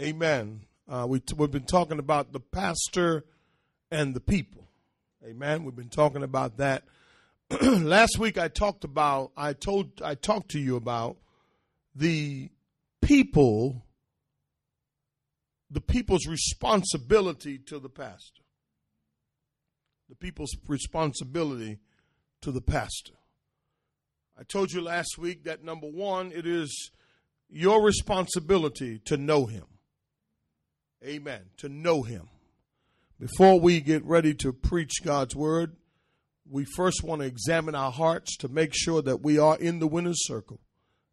Amen. Uh, we t- we've been talking about the pastor and the people. Amen. We've been talking about that. Last week I talked about I told I talked to you about the people the people's responsibility to the pastor. The people's responsibility to the pastor. I told you last week that number 1 it is your responsibility to know him. Amen. To know him. Before we get ready to preach God's word, we first want to examine our hearts to make sure that we are in the winner's circle.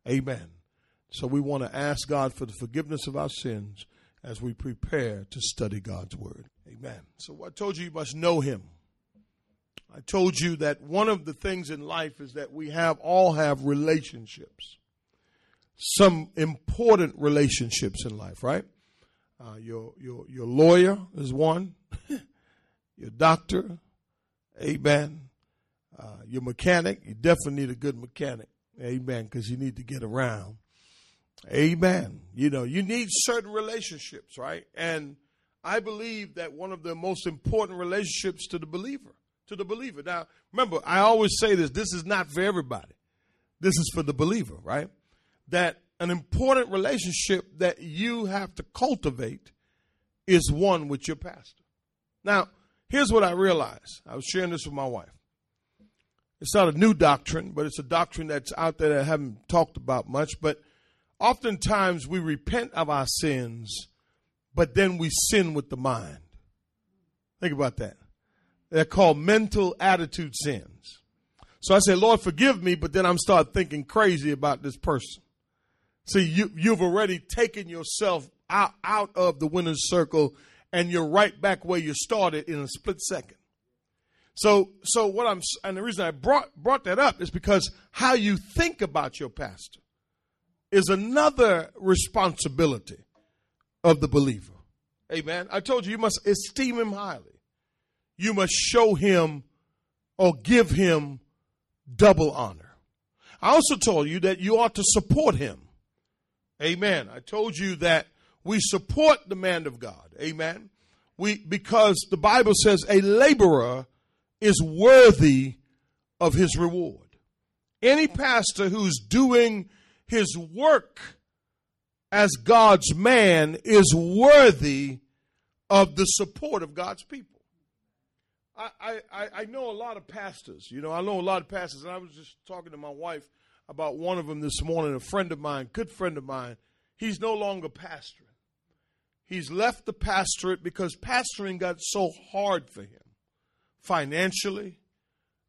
Amen. So we want to ask God for the forgiveness of our sins as we prepare to study God's word. Amen. So I told you you must know him. I told you that one of the things in life is that we have all have relationships. Some important relationships in life, right? Uh, your your your lawyer is one, your doctor, amen. Uh, your mechanic, you definitely need a good mechanic, amen, because you need to get around, amen. You know, you need certain relationships, right? And I believe that one of the most important relationships to the believer, to the believer. Now, remember, I always say this: this is not for everybody. This is for the believer, right? That an important relationship that you have to cultivate is one with your pastor. Now, here's what I realized. I was sharing this with my wife. It's not a new doctrine, but it's a doctrine that's out there that I haven't talked about much. But oftentimes we repent of our sins, but then we sin with the mind. Think about that. They're called mental attitude sins. So I say, Lord, forgive me, but then I'm start thinking crazy about this person. See, you, you've already taken yourself out, out of the winner's circle and you're right back where you started in a split second. So, so what I'm, and the reason I brought, brought that up is because how you think about your pastor is another responsibility of the believer. Amen. I told you, you must esteem him highly. You must show him or give him double honor. I also told you that you ought to support him. Amen. I told you that we support the man of God. Amen. We because the Bible says a laborer is worthy of his reward. Any pastor who's doing his work as God's man is worthy of the support of God's people. I, I, I know a lot of pastors. You know, I know a lot of pastors, and I was just talking to my wife about one of them this morning, a friend of mine, good friend of mine. He's no longer pastoring. He's left the pastorate because pastoring got so hard for him financially,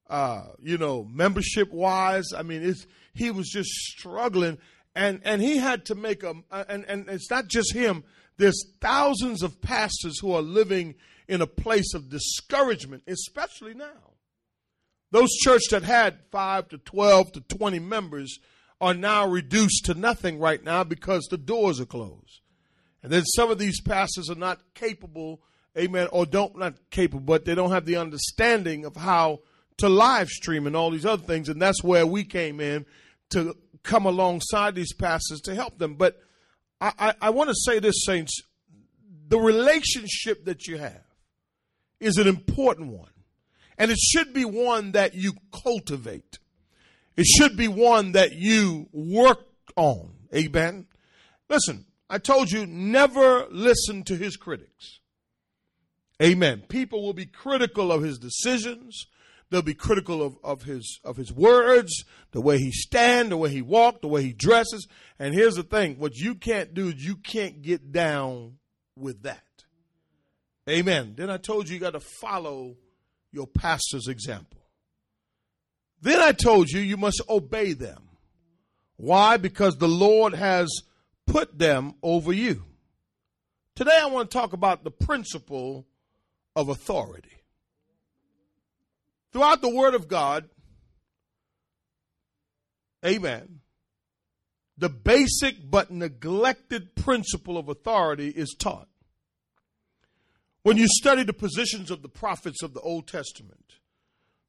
uh, you know, membership wise. I mean, it's, he was just struggling. And, and he had to make a, and, and it's not just him, there's thousands of pastors who are living in a place of discouragement, especially now. Those churches that had 5 to 12 to 20 members are now reduced to nothing right now because the doors are closed. And then some of these pastors are not capable, amen, or don't not capable, but they don't have the understanding of how to live stream and all these other things. And that's where we came in to come alongside these pastors to help them. But I, I, I want to say this, saints, the relationship that you have is an important one. And it should be one that you cultivate. It should be one that you work on. Amen. Listen, I told you never listen to his critics. Amen. People will be critical of his decisions. They'll be critical of, of his of his words, the way he stand, the way he walk, the way he dresses. And here's the thing: what you can't do is you can't get down with that. Amen. Then I told you you got to follow your pastor's example. Then I told you you must obey them. Why? Because the Lord has put them over you. Today I want to talk about the principle of authority. Throughout the Word of God, amen, the basic but neglected principle of authority is taught. When you study the positions of the prophets of the Old Testament,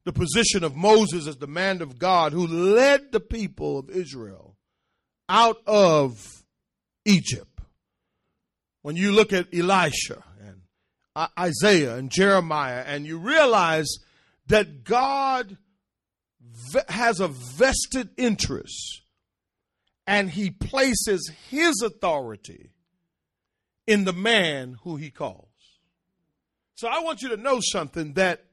the position of Moses as the man of God who led the people of Israel out of Egypt. when you look at Elisha and Isaiah and Jeremiah, and you realize that God has a vested interest and he places his authority in the man who he calls. So I want you to know something that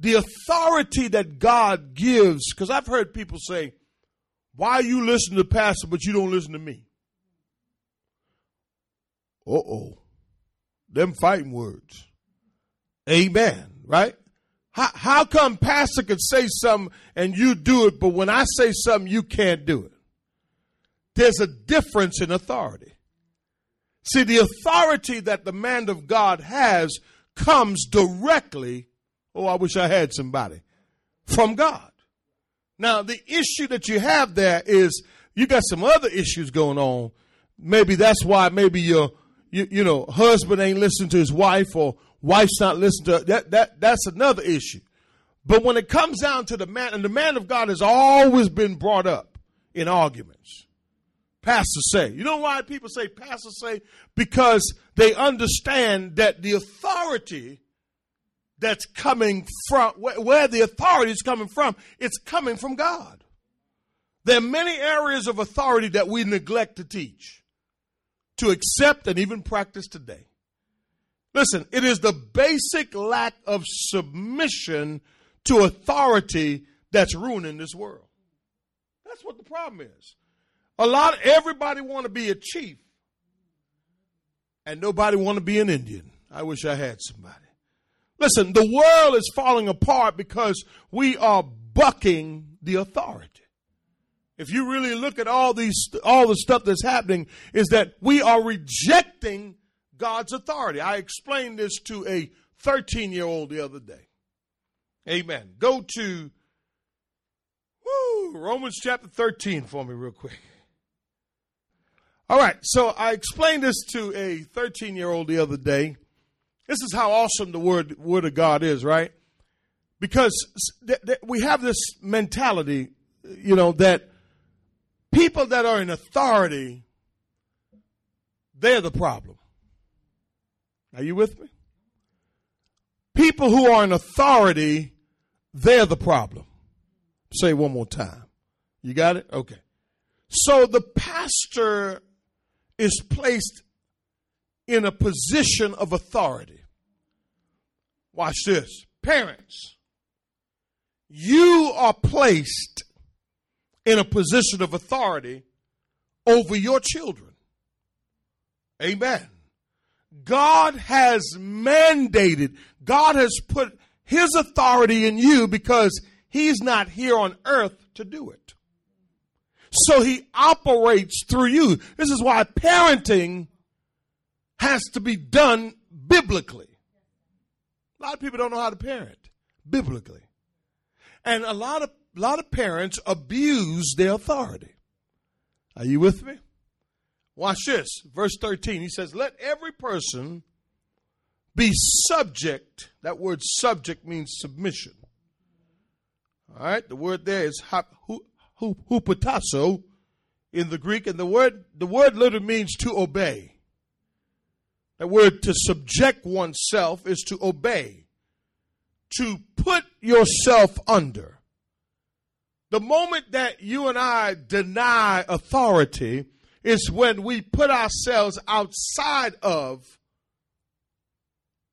the authority that God gives, because I've heard people say, why you listen to pastor but you don't listen to me? Uh oh. Them fighting words. Amen. Right? How, how come pastor could say something and you do it, but when I say something, you can't do it? There's a difference in authority. See, the authority that the man of God has comes directly, oh, I wish I had somebody, from God. Now, the issue that you have there is you got some other issues going on. Maybe that's why maybe your you, you know husband ain't listening to his wife or wife's not listening to that that that's another issue. But when it comes down to the man and the man of God has always been brought up in arguments. Pastors say. You know why people say pastors say? Because they understand that the authority that's coming from, where the authority is coming from, it's coming from God. There are many areas of authority that we neglect to teach, to accept, and even practice today. Listen, it is the basic lack of submission to authority that's ruining this world. That's what the problem is. A lot everybody want to be a chief, and nobody want to be an Indian. I wish I had somebody. Listen, the world is falling apart because we are bucking the authority. If you really look at all these all the stuff that's happening is that we are rejecting God's authority. I explained this to a 13-year-old the other day. Amen. Go to woo, Romans chapter 13 for me real quick. All right, so I explained this to a 13 year old the other day. This is how awesome the word, word of God is, right? Because th- th- we have this mentality, you know, that people that are in authority, they're the problem. Are you with me? People who are in authority, they're the problem. Say one more time. You got it? Okay. So the pastor is placed in a position of authority. Watch this. Parents, you are placed in a position of authority over your children. Amen. God has mandated, God has put his authority in you because he's not here on earth to do it. So he operates through you. This is why parenting has to be done biblically. A lot of people don't know how to parent biblically. And a lot of a lot of parents abuse their authority. Are you with me? Watch this. Verse 13. He says, Let every person be subject. That word subject means submission. All right. The word there is hupotasso in the Greek, and the word the word literally means to obey. The word to subject oneself is to obey, to put yourself under. The moment that you and I deny authority is when we put ourselves outside of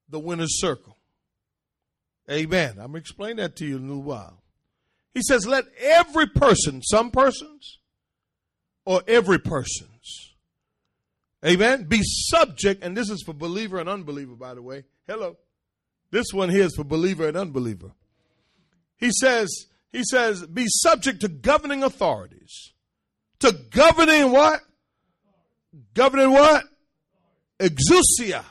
the winner's circle. Amen. I'm going to explain that to you in a little while. He says, let every person, some persons, or every persons, amen, be subject, and this is for believer and unbeliever, by the way. Hello. This one here is for believer and unbeliever. He says, he says, be subject to governing authorities. To governing what? Governing what? Exousia.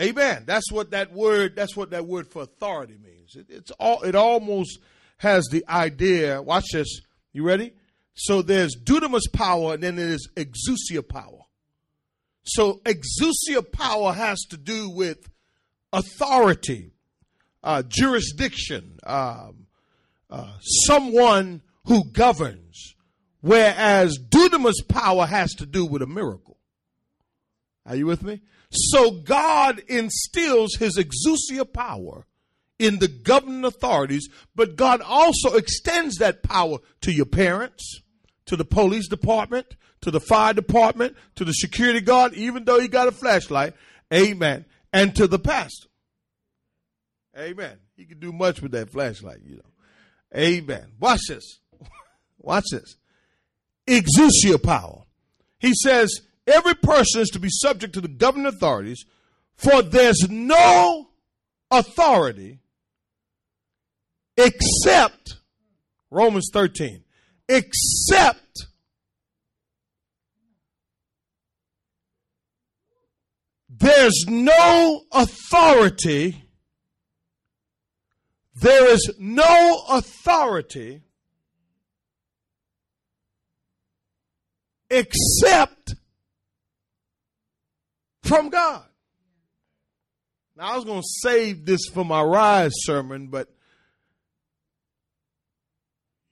Amen. That's what that word, that's what that word for authority means. It, it's all, it almost has the idea, watch this. You ready? So there's dunamis power and then there's exousia power. So exousia power has to do with authority, uh, jurisdiction, um, uh, someone who governs, whereas dunamis power has to do with a miracle. Are you with me? So God instills his exousia power in the governing authorities, but God also extends that power to your parents, to the police department, to the fire department, to the security guard, even though he got a flashlight. Amen. And to the pastor. Amen. He can do much with that flashlight, you know. Amen. Watch this. Watch this. Exousia power. He says every person is to be subject to the governing authorities, for there's no authority except Romans 13, except there's no authority, there is no authority except from God. Now, I was going to save this for my rise sermon, but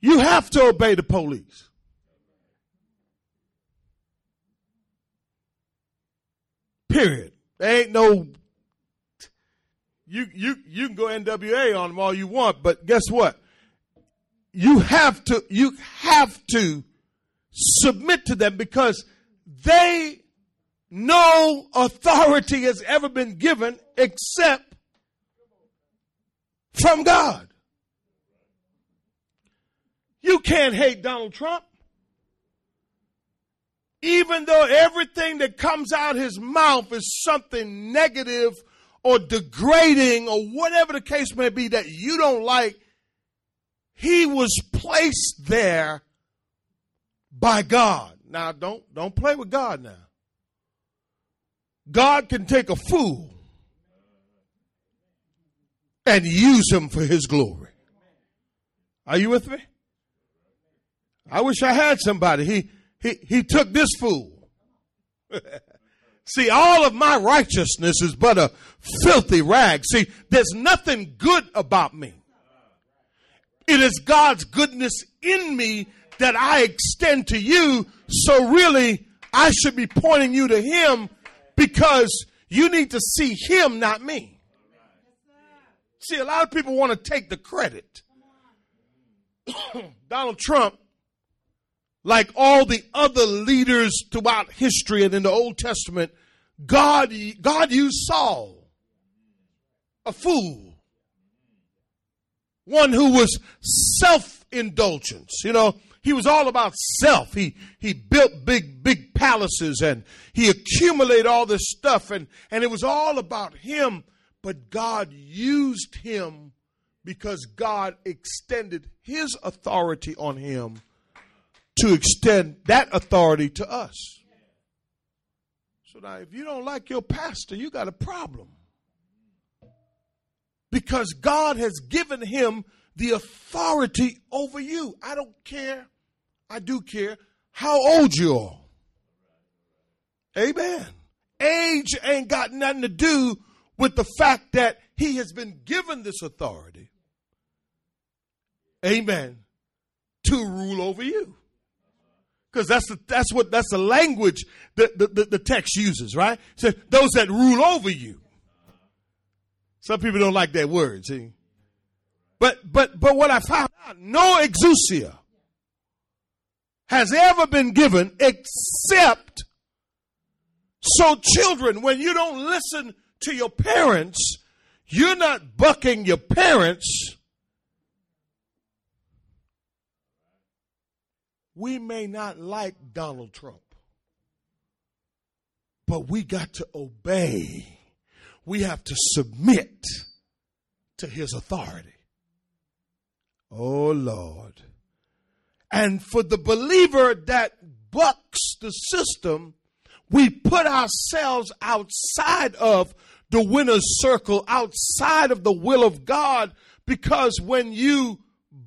you have to obey the police. Period. There ain't no you you you can go NWA on them all you want, but guess what? You have to you have to submit to them because they no authority has ever been given except from God. You can't hate Donald Trump. Even though everything that comes out his mouth is something negative or degrading or whatever the case may be that you don't like, he was placed there by God. Now don't don't play with God now. God can take a fool and use him for his glory. Are you with me? I wish I had somebody. He he he took this fool. See, all of my righteousness is but a filthy rag. See, there's nothing good about me. It is God's goodness in me that I extend to you. So really, I should be pointing you to Him because you need to see Him, not me. See, a lot of people want to take the credit. Donald Trump like all the other leaders throughout history and in the Old Testament, God, God used Saul, a fool, one who was self indulgence. You know, he was all about self. He he built big big palaces and he accumulated all this stuff and and it was all about him. But God used him because God extended His authority on him to extend that authority to us. So now, if you don't like your pastor, you got a problem. Because God has given him the authority over you. I don't care. I do care how old you are. Amen. Age ain't got nothing to do with the fact that he has been given this authority. Amen. To rule over you. Because that's the, that's what that's the language that the, the, the text uses, right? So those that rule over you. Some people don't like that word, see. But but but what I found out, no exousia has ever been given except so children, when you don't listen to your parents, you're not bucking your parents We may not like Donald Trump, but we got to obey. We have to submit to his authority. Oh Lord. And for the believer that bucks the system, we put ourselves outside of the winner's circle, outside of the will of God, because when you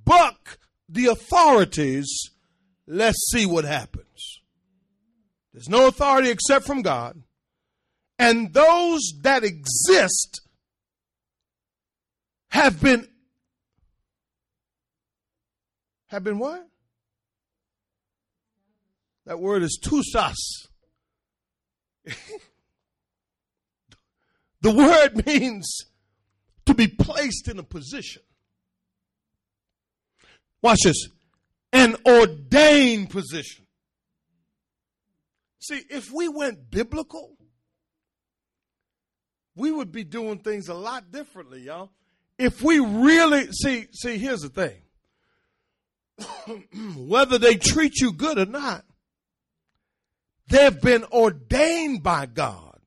buck the authorities, Let's see what happens. There's no authority except from God. And those that exist have been have been what? That word is tusas. The word means to be placed in a position. Watch this. An ordained position. See, if we went biblical, we would be doing things a lot differently, y'all. If we really see, see, here's the thing. Whether they treat you good or not, they've been ordained by God.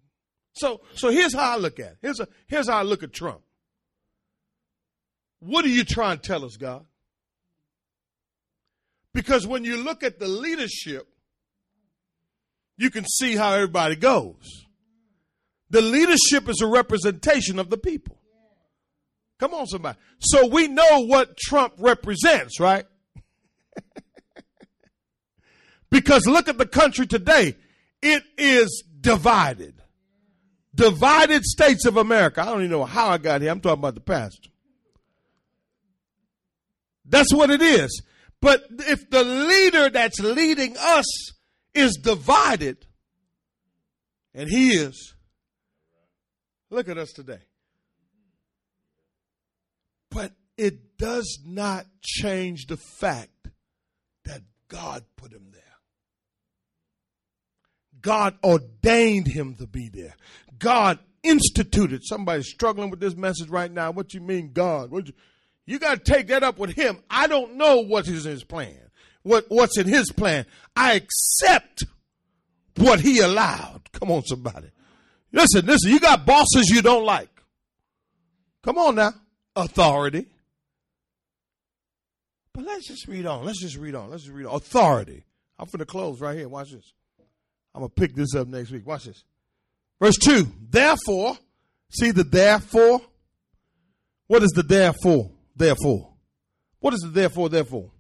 So, so here's how I look at it. Here's, a, here's how I look at Trump. What are you trying to tell us, God? Because when you look at the leadership, you can see how everybody goes. The leadership is a representation of the people. Come on, somebody. So we know what Trump represents, right? because look at the country today. It is divided. Divided states of America. I don't even know how I got here. I'm talking about the pastor. That's what it is. But if the leader that's leading us is divided, and he is, look at us today. But it does not change the fact that God put him there. God ordained him to be there. God instituted. Somebody's struggling with this message right now. What you mean, God? You, you got to take that up with him. I don't know what is his plan. What, what's in his plan? I accept what he allowed. Come on, somebody. Listen, listen, you got bosses you don't like. Come on now. Authority. But let's just read on. Let's just read on. Let's just read on. Authority. I'm for the close right here. Watch this. I'm going to pick this up next week. Watch this. Verse 2. Therefore, see the therefore? What is the therefore? Therefore. What is the therefore? Therefore.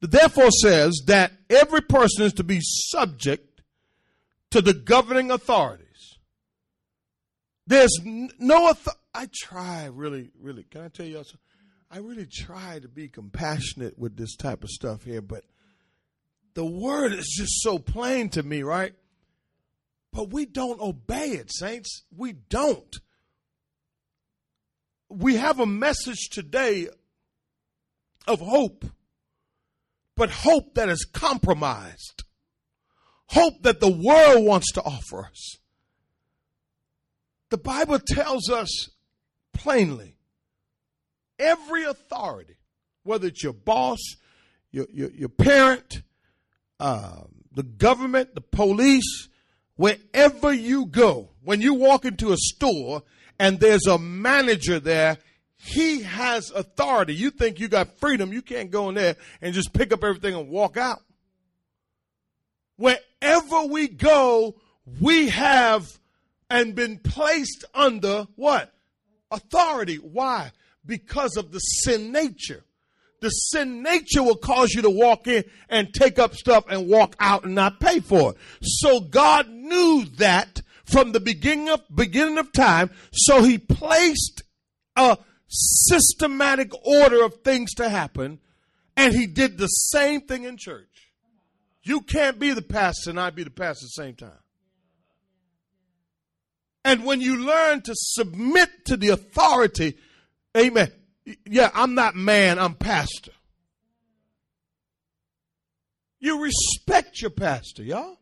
The therefore says that every person is to be subject to the governing authorities. There's no authority. I try really, really. Can I tell you something? I really try to be compassionate with this type of stuff here, but the word is just so plain to me, right? But we don't obey it, saints. We don't. We have a message today of hope, but hope that is compromised, hope that the world wants to offer us. The Bible tells us plainly every authority, whether it's your boss, your, your, your parent, uh, the government, the police, wherever you go, when you walk into a store and there's a manager there, he has authority. You think you got freedom, you can't go in there and just pick up everything and walk out. Wherever we go, we have and been placed under what? Authority. Why? Because of the sin nature. The sin nature will cause you to walk in and take up stuff and walk out and not pay for it. So God knew that from the beginning of beginning of time, so he placed a systematic order of things to happen, and he did the same thing in church. You can't be the pastor and I be the pastor at the same time. And when you learn to submit to the authority, amen. Yeah, I'm not man, I'm pastor. You respect your pastor, y'all.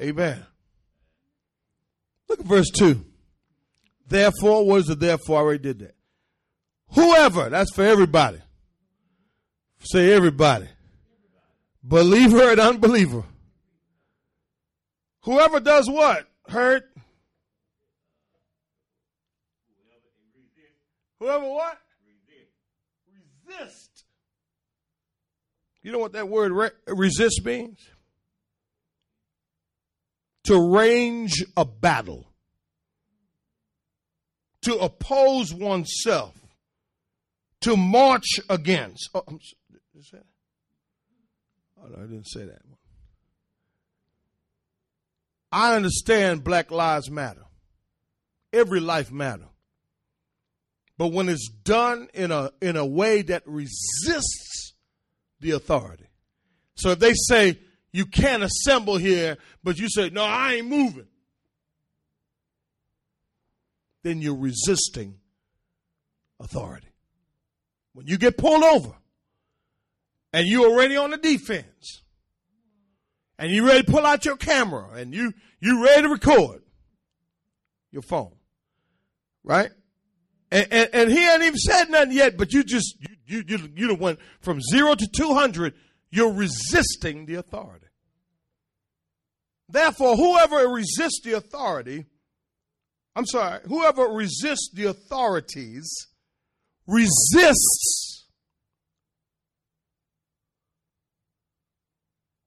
Amen. Look at verse 2. Therefore, what is the therefore? I already did that. Whoever, that's for everybody. Say everybody. Believer and unbeliever. Whoever does what? Hurt. Whoever what? Resist. You know what that word re- resist means? To range a battle. To oppose oneself. To march against. Oh, I'm, that? Oh, no, I didn't say that. I understand Black Lives Matter. Every life matter. But when it's done in a in a way that resists the authority. So if they say you can't assemble here, but you say, no, I ain't moving. Then you're resisting authority. When you get pulled over and you're already on the defense and you ready to pull out your camera and you you ready to record your phone, right? And, and, and he ain't even said nothing yet, but you just you you you, you went from zero to two hundred. You're resisting the authority. Therefore, whoever resists the authority, I'm sorry, whoever resists the authorities resists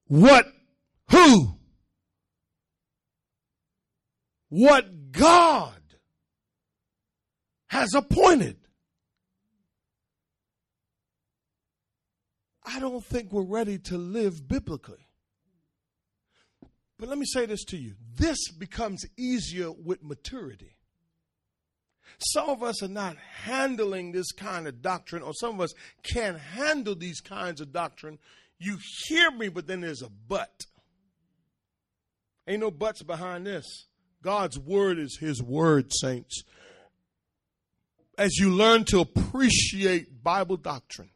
what who what God has appointed. I don't think we're ready to live biblically. But let me say this to you this becomes easier with maturity. Some of us are not handling this kind of doctrine, or some of us can't handle these kinds of doctrine. You hear me, but then there's a but. Ain't no buts behind this. God's word is his word, saints. As you learn to appreciate Bible doctrine,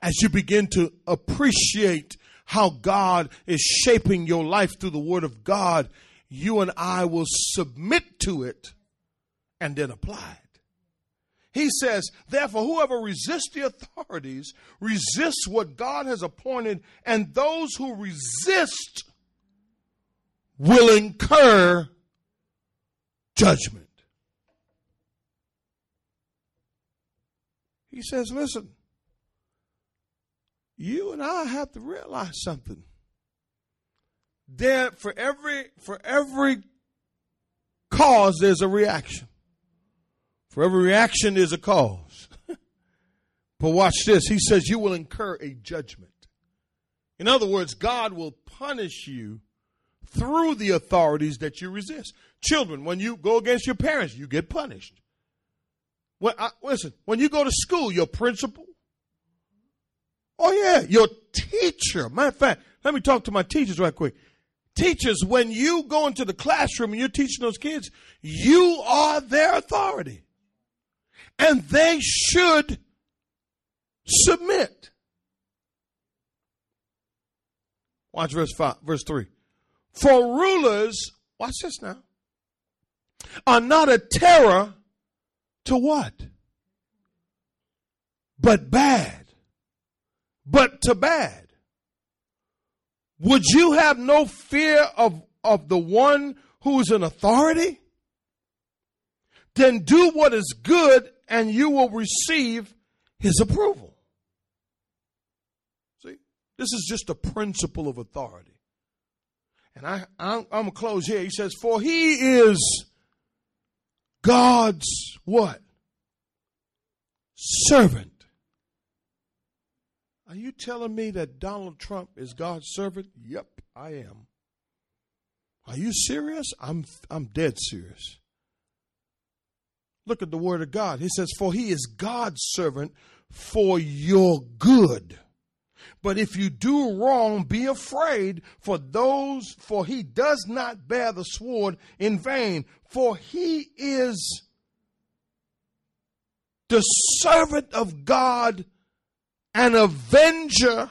as you begin to appreciate how God is shaping your life through the Word of God, you and I will submit to it and then apply it. He says, therefore, whoever resists the authorities resists what God has appointed, and those who resist will incur judgment. He says, listen, you and I have to realize something. There for every for every cause there's a reaction. For every reaction there's a cause. but watch this. He says you will incur a judgment. In other words, God will punish you through the authorities that you resist. Children, when you go against your parents, you get punished. When, I, listen, when you go to school, your principal, Oh, yeah, your teacher. Matter of fact, let me talk to my teachers right quick. Teachers, when you go into the classroom and you're teaching those kids, you are their authority. And they should submit. Watch verse five, verse three. For rulers, watch this now, are not a terror to what? But bad but to bad. Would you have no fear of, of the one who's in authority? Then do what is good and you will receive his approval. See, this is just a principle of authority. And I, I'm, I'm going to close here. He says, For he is God's what? Servant. Are you telling me that Donald Trump is God's servant? Yep, I am. Are you serious? I'm I'm dead serious. Look at the word of God. He says, For he is God's servant for your good. But if you do wrong, be afraid, for those, for he does not bear the sword in vain, for he is the servant of God an avenger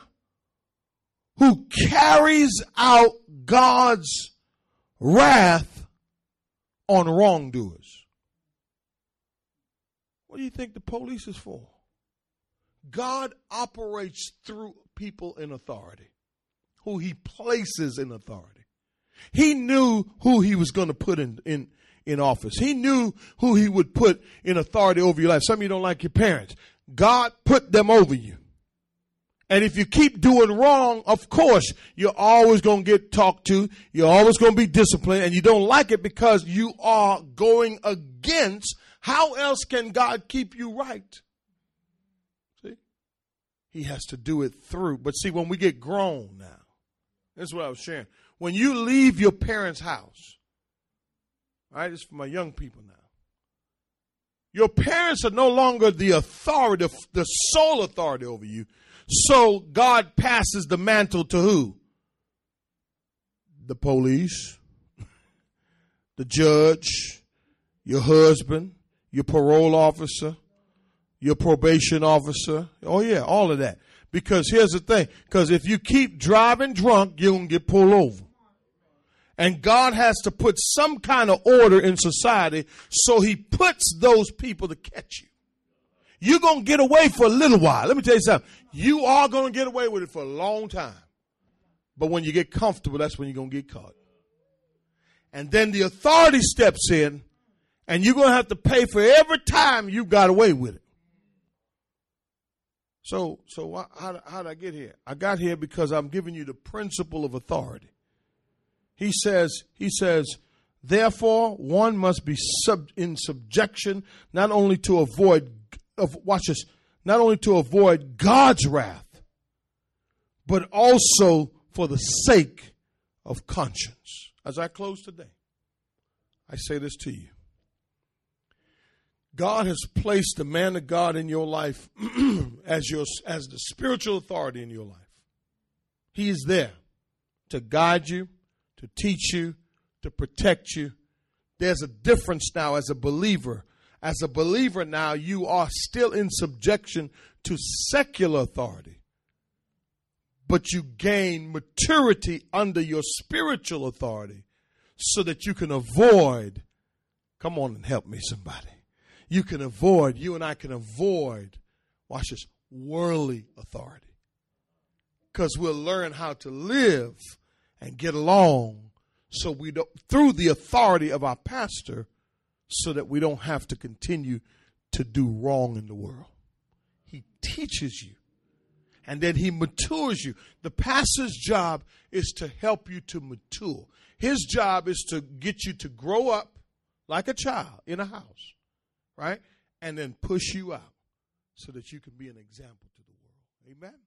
who carries out God's wrath on wrongdoers. What do you think the police is for? God operates through people in authority, who he places in authority. He knew who he was going to put in, in, in office. He knew who he would put in authority over your life. Some of you don't like your parents. God put them over you. And if you keep doing wrong, of course, you're always going to get talked to. You're always going to be disciplined and you don't like it because you are going against. How else can God keep you right? He has to do it through. But see, when we get grown now, that's what I was sharing. When you leave your parents' house, all right, it's for my young people now. Your parents are no longer the authority, the sole authority over you. So God passes the mantle to who? The police, the judge, your husband, your parole officer, your probation officer. Oh yeah, all of that. Because here's the thing. Because if you keep driving drunk, you're going to get pulled over. And God has to put some kind of order in society, so He puts those people to catch you. You're going to get away for a little while. Let me tell you something. You are going to get away with it for a long time. But when you get comfortable, that's when you're going to get caught. And then the authority steps in, and you're going to have to pay for every time you got away with it. So, so how, how did I get here? I got here because I'm giving you the principle of authority. He says, he says, therefore, one must be sub, in subjection not only to avoid, of, watch this, not only to avoid God's wrath, but also for the sake of conscience. As I close today, I say this to you. God has placed the man of God in your life as your as the spiritual authority in your life. He is there to guide you, to teach you, to protect you. There's a difference now as a believer. As a believer now, you are still in subjection to secular authority. But you gain maturity under your spiritual authority so that you can avoid. Come on and help me, somebody you can avoid, you and I can avoid, watch this, worldly authority. Because we'll learn how to live and get along so we don't, through the authority of our pastor, so that we don't have to continue to do wrong in the world. He teaches you and then he matures you. The pastor's job is to help you to mature. His job is to get you to grow up like a child in a house right? And then push you out so that you can be an example to the world. Amen.